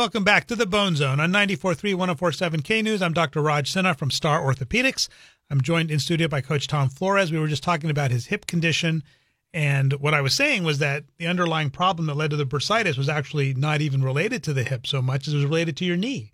Welcome back to the Bone Zone on 94.3 104.7 K News. I'm Dr. Raj Sinha from Star Orthopedics. I'm joined in studio by Coach Tom Flores. We were just talking about his hip condition. And what I was saying was that the underlying problem that led to the bursitis was actually not even related to the hip so much as it was related to your knee.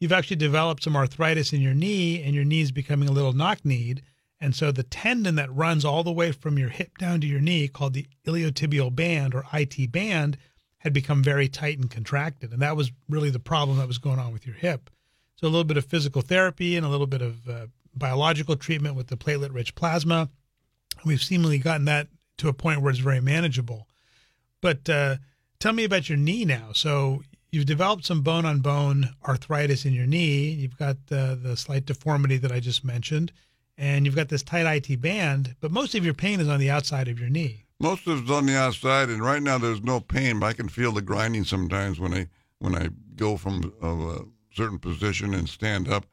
You've actually developed some arthritis in your knee, and your knee is becoming a little knock kneed. And so the tendon that runs all the way from your hip down to your knee, called the iliotibial band or IT band, had become very tight and contracted. And that was really the problem that was going on with your hip. So a little bit of physical therapy and a little bit of uh, biological treatment with the platelet rich plasma. We've seemingly gotten that to a point where it's very manageable. But uh, tell me about your knee now. So you've developed some bone on bone arthritis in your knee. You've got the, the slight deformity that I just mentioned, and you've got this tight IT band, but most of your pain is on the outside of your knee. Most of it's on the outside, and right now there's no pain, but I can feel the grinding sometimes when I when I go from a, certain position and stand up.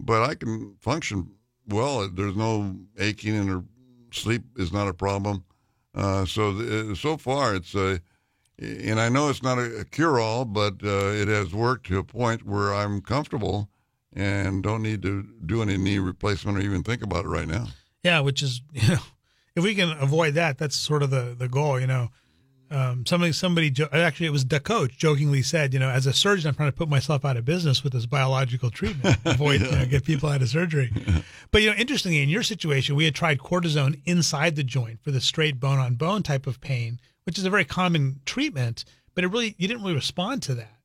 But I can function well. There's no aching, and sleep is not a problem. Uh, so the, so far, it's a, and I know it's not a, a cure all, but uh, it has worked to a point where I'm comfortable and don't need to do any knee replacement or even think about it right now. Yeah, which is you know if we can avoid that, that's sort of the the goal. You know, um, somebody somebody actually it was the coach jokingly said, you know, as a surgeon, I'm trying to put myself out of business with this biological treatment, avoid yeah. you know, get people out of surgery. But you know, interestingly, in your situation, we had tried cortisone inside the joint for the straight bone on bone type of pain, which is a very common treatment, but it really you didn't really respond to that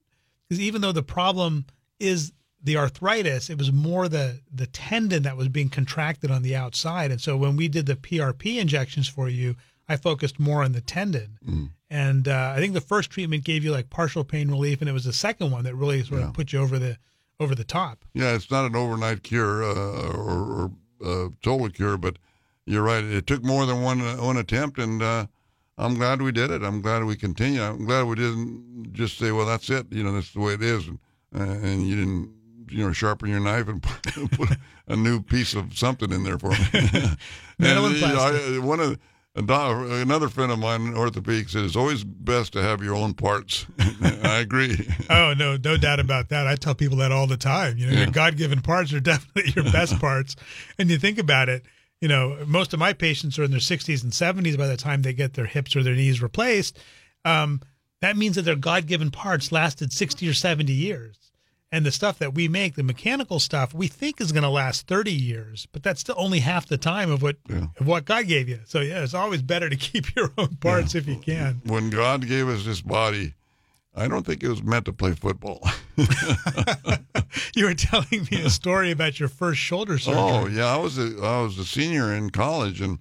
because even though the problem is the arthritis, it was more the the tendon that was being contracted on the outside. And so when we did the PRP injections for you, I focused more on the tendon. Mm. And uh, I think the first treatment gave you like partial pain relief, and it was the second one that really sort yeah. of put you over the over the top. Yeah, it's not an overnight cure uh, or, or uh, total cure, but you're right. It took more than one one attempt, and uh, I'm glad we did it. I'm glad we continue. I'm glad we didn't just say, "Well, that's it." You know, that's the way it is, and, uh, and you didn't you know, sharpen your knife and put, put a new piece of something in there for me. and, you know, I, one of another friend of mine, orthopedic, said it's always best to have your own parts. I agree. Oh no, no doubt about that. I tell people that all the time. You know, yeah. your God-given parts are definitely your best parts. And you think about it, you know, most of my patients are in their 60s and 70s by the time they get their hips or their knees replaced. Um, that means that their God-given parts lasted 60 or 70 years and the stuff that we make, the mechanical stuff, we think is going to last 30 years, but that's still only half the time of what yeah. of what God gave you. So yeah, it's always better to keep your own parts yeah. if you can. When God gave us this body, I don't think it was meant to play football. you were telling me a story about your first shoulder surgery. Oh yeah, I was a I was a senior in college and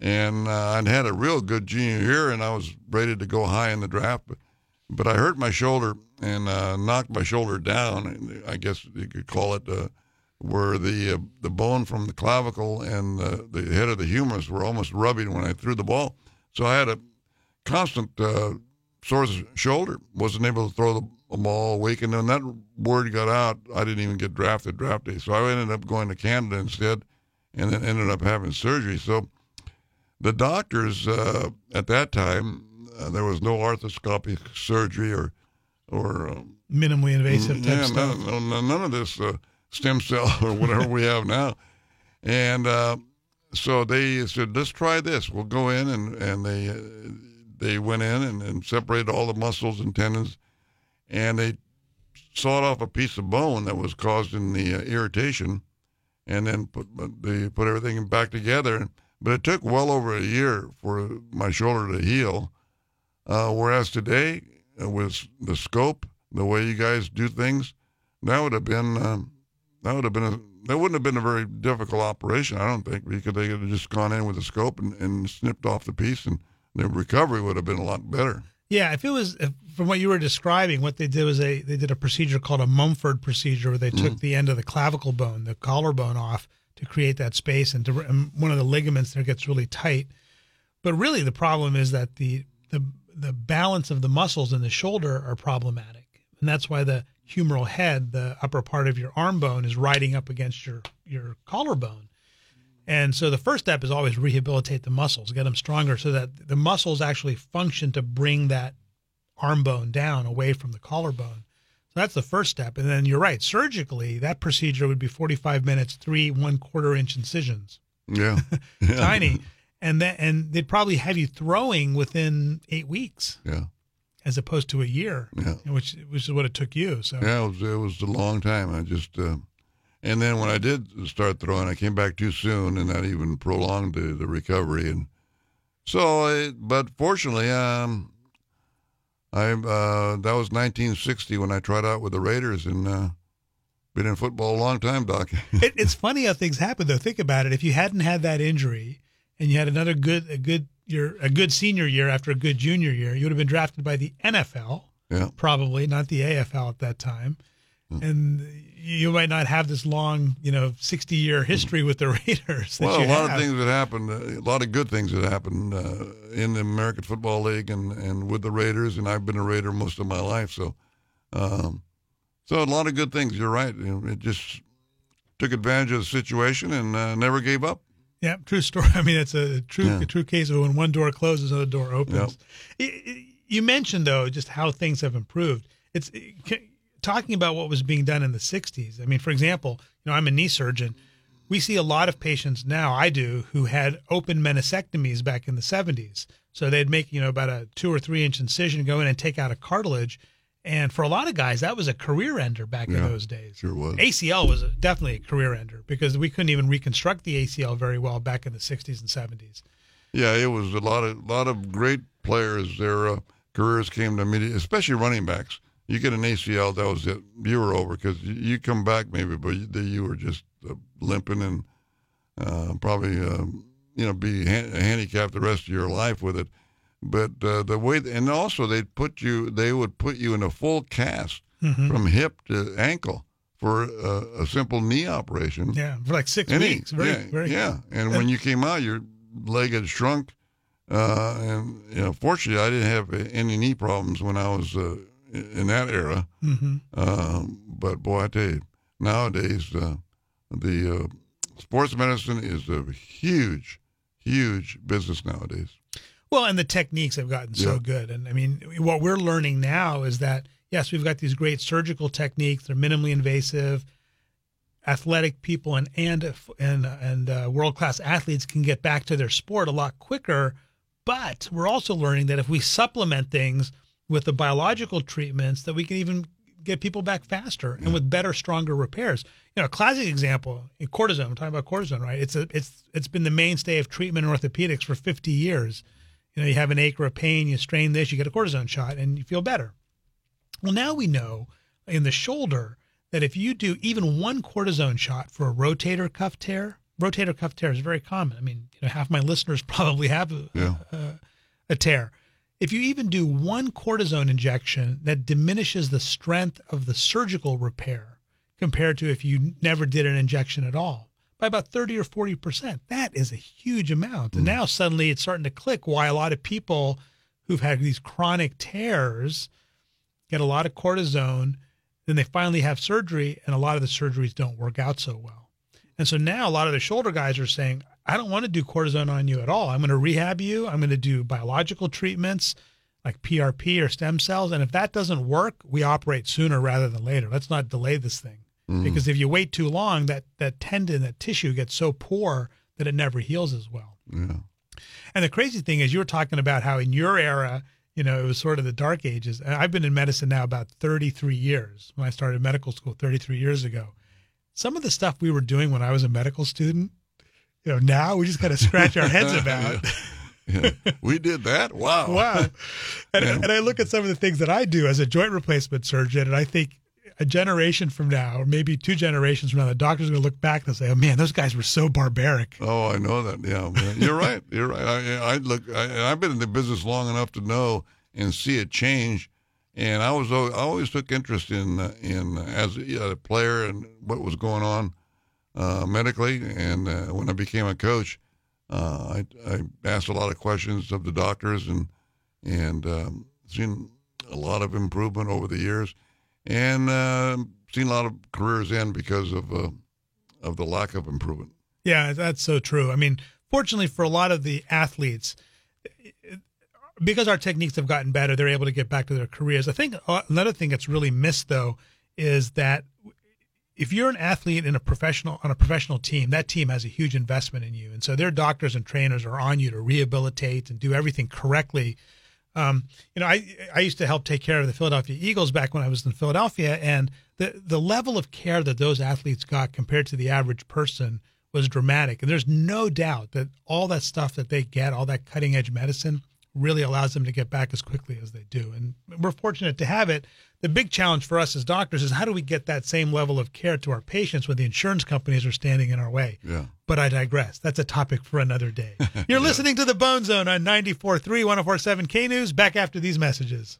and uh, I'd had a real good junior year and I was ready to go high in the draft, but, but I hurt my shoulder and uh, knocked my shoulder down. I guess you could call it uh, where the uh, the bone from the clavicle and the head of the humerus were almost rubbing when I threw the ball. So I had a constant uh, sore shoulder. Wasn't able to throw the ball weak, and when that word got out, I didn't even get drafted draft day. So I ended up going to Canada instead, and then ended up having surgery. So the doctors uh, at that time. Uh, there was no arthroscopic surgery or or um, minimally invasive type yeah, stuff. None, none of this uh, stem cell or whatever we have now. And uh, so they said, let's try this. We'll go in, and and they uh, they went in and, and separated all the muscles and tendons, and they sawed off a piece of bone that was causing the uh, irritation, and then put they put everything back together. But it took well over a year for my shoulder to heal. Uh, whereas today, with the scope, the way you guys do things, that would have been um, that would have been a that wouldn't have been a very difficult operation, I don't think, because they could have just gone in with a scope and, and snipped off the piece, and the recovery would have been a lot better. Yeah, if it was if, from what you were describing, what they did was they they did a procedure called a Mumford procedure, where they took mm-hmm. the end of the clavicle bone, the collarbone off to create that space, and, to, and one of the ligaments there gets really tight. But really, the problem is that the the the balance of the muscles in the shoulder are problematic. And that's why the humeral head, the upper part of your arm bone, is riding up against your, your collarbone. And so the first step is always rehabilitate the muscles, get them stronger so that the muscles actually function to bring that arm bone down away from the collarbone. So That's the first step. And then you're right. Surgically, that procedure would be 45 minutes, three one quarter inch incisions, Yeah. yeah. tiny, and then and they'd probably have you throwing within eight weeks Yeah. as opposed to a year, Yeah. which which is what it took you. So Yeah, it was, it was a long time. I just, uh, and then when I did start throwing, I came back too soon, and that even prolonged the, the recovery. And so, I, but fortunately, um, I uh, that was 1960 when I tried out with the Raiders, and uh, been in football a long time, Doc. it, it's funny how things happen though. Think about it. If you hadn't had that injury and you had another good a good year a good senior year after a good junior year, you would have been drafted by the NFL. yeah, probably not the AFL at that time, Hmm. and you might not have this long, you know, sixty year history with the Raiders. Well, a lot have. of things that happened, uh, a lot of good things that happened uh, in the American Football League and, and with the Raiders, and I've been a Raider most of my life, so um, so a lot of good things. You're right. It just took advantage of the situation and uh, never gave up. Yeah, true story. I mean, it's a true Yeah. a true case of when one door closes, another door opens. Y- y- You mentioned though just how things have improved. It's c- talking about what was being done in the '60s. I mean, for example, you know, I'm a knee surgeon. We see a lot of patients now. I do who had open meniscectomies back in the '70s. So they'd make you know about a two or three inch incision, go in and take out a cartilage. And for a lot of guys, that was a career ender back in those days. Sure was. ACL was definitely a career ender because we couldn't even reconstruct the ACL very well back in the 60s and 70s. Yeah, it was a lot of lot of great players. Their uh, careers came to immediate, especially running backs. You get an ACL, that was it. You were over because you, you come back maybe, but you, you were just uh, limping and uh, probably uh, you know be ha- handicapped the rest of your life with it. But uh, the way, and also they'd put you, they would put you in a full cast Mhm. from hip to ankle for a, a simple knee operation. Yeah, for like six Any- weeks. Very, yeah, very. yeah. And when you came out, your leg had shrunk. Uh, and you know, fortunately, I didn't have any knee problems when I was uh, in that era. hmm Um, but boy, I tell you, nowadays uh, the uh, sports medicine is a huge, huge business nowadays. Well, and the techniques have gotten so Yeah. good. And I mean, what we're learning now is that, yes, we've got these great surgical techniques. They're minimally invasive. Athletic people and and and and uh, world class athletes can get back to their sport a lot quicker. But we're also learning that if we supplement things with the biological treatments, that we can even get people back faster and with better, stronger repairs. You know, a classic example, cortisone. We're talking about cortisone, right? It's a it's it's been the mainstay of treatment in orthopedics for 50 years. You know, you have an ache or a pain, you strain this, you get a cortisone shot, and you feel better. Well, now we know in the shoulder that if you do even one cortisone shot for a rotator cuff tear, rotator cuff tear is very common. I mean, you know, half my listeners probably have a, Yeah. a, a tear. If you even do one cortisone injection, that diminishes the strength of the surgical repair compared to if you never did an injection at all by about 30 or 40%. That is a huge amount. And hmm. now suddenly it's starting to click why a lot of people who've had these chronic tears get a lot of cortisone, then they finally have surgery, and a lot of the surgeries don't work out so well. And so now a lot of the shoulder guys are saying, I don't want to do cortisone on you at all. I'm going to rehab you. I'm going to do biological treatments like PRP or stem cells. And if that doesn't work, we operate sooner rather than later. Let's not delay this thing. Mm-hmm. Because if you wait too long, that, that tendon, that tissue gets so poor that it never heals as well. Yeah. And the crazy thing is, you were talking about how in your era, you know, it was sort of the dark ages. I've been in medicine now about 33 years. When I started medical school 33 years ago, some of the stuff we were doing when I was a medical student, you know, now we just kind of scratch our heads about. Yeah. we did that. Wow. wow. And, Yeah. and I look at some of the things that I do as a joint replacement surgeon, and I think a generation from now, or maybe two generations from now, the doctor's going to look back and say, "Oh man, those guys were so barbaric." Oh, I know that. Yeah, man. you're right. You're right. I, I look. I, I've been in the business long enough to know and see it change. And I was. I always took interest in uh, in uh, as a player and what was going on uh, medically. And uh, when I became a coach, uh, I, I asked a lot of questions of the doctors and and um, seen a lot of improvement over the years, and uh, seen a lot of careers end because of uh, of the lack of improvement. Yeah, that's so true. I mean, fortunately for a lot of the athletes, because our techniques have gotten better, they're able to get back to their careers. I think uh, another thing that's really missed though is that if you're an athlete in a professional on a professional team, that team has a huge investment in you, and so their doctors and trainers are on you to rehabilitate and do everything correctly. Um, you know, I I used to help take care of the Philadelphia Eagles back when I was in Philadelphia, and the the level of care that those athletes got compared to the average person was dramatic. And there's no doubt that all that stuff that they get, all that cutting edge medicine, really allows them to get back as quickly as they do. And we're fortunate to have it. The big challenge for us as doctors is how do we get that same level of care to our patients when the insurance companies are standing in our way? Yeah. But I digress. That's a topic for another day. You're listening to the Bone Zone on 94.3 1047 K News. Back after these messages.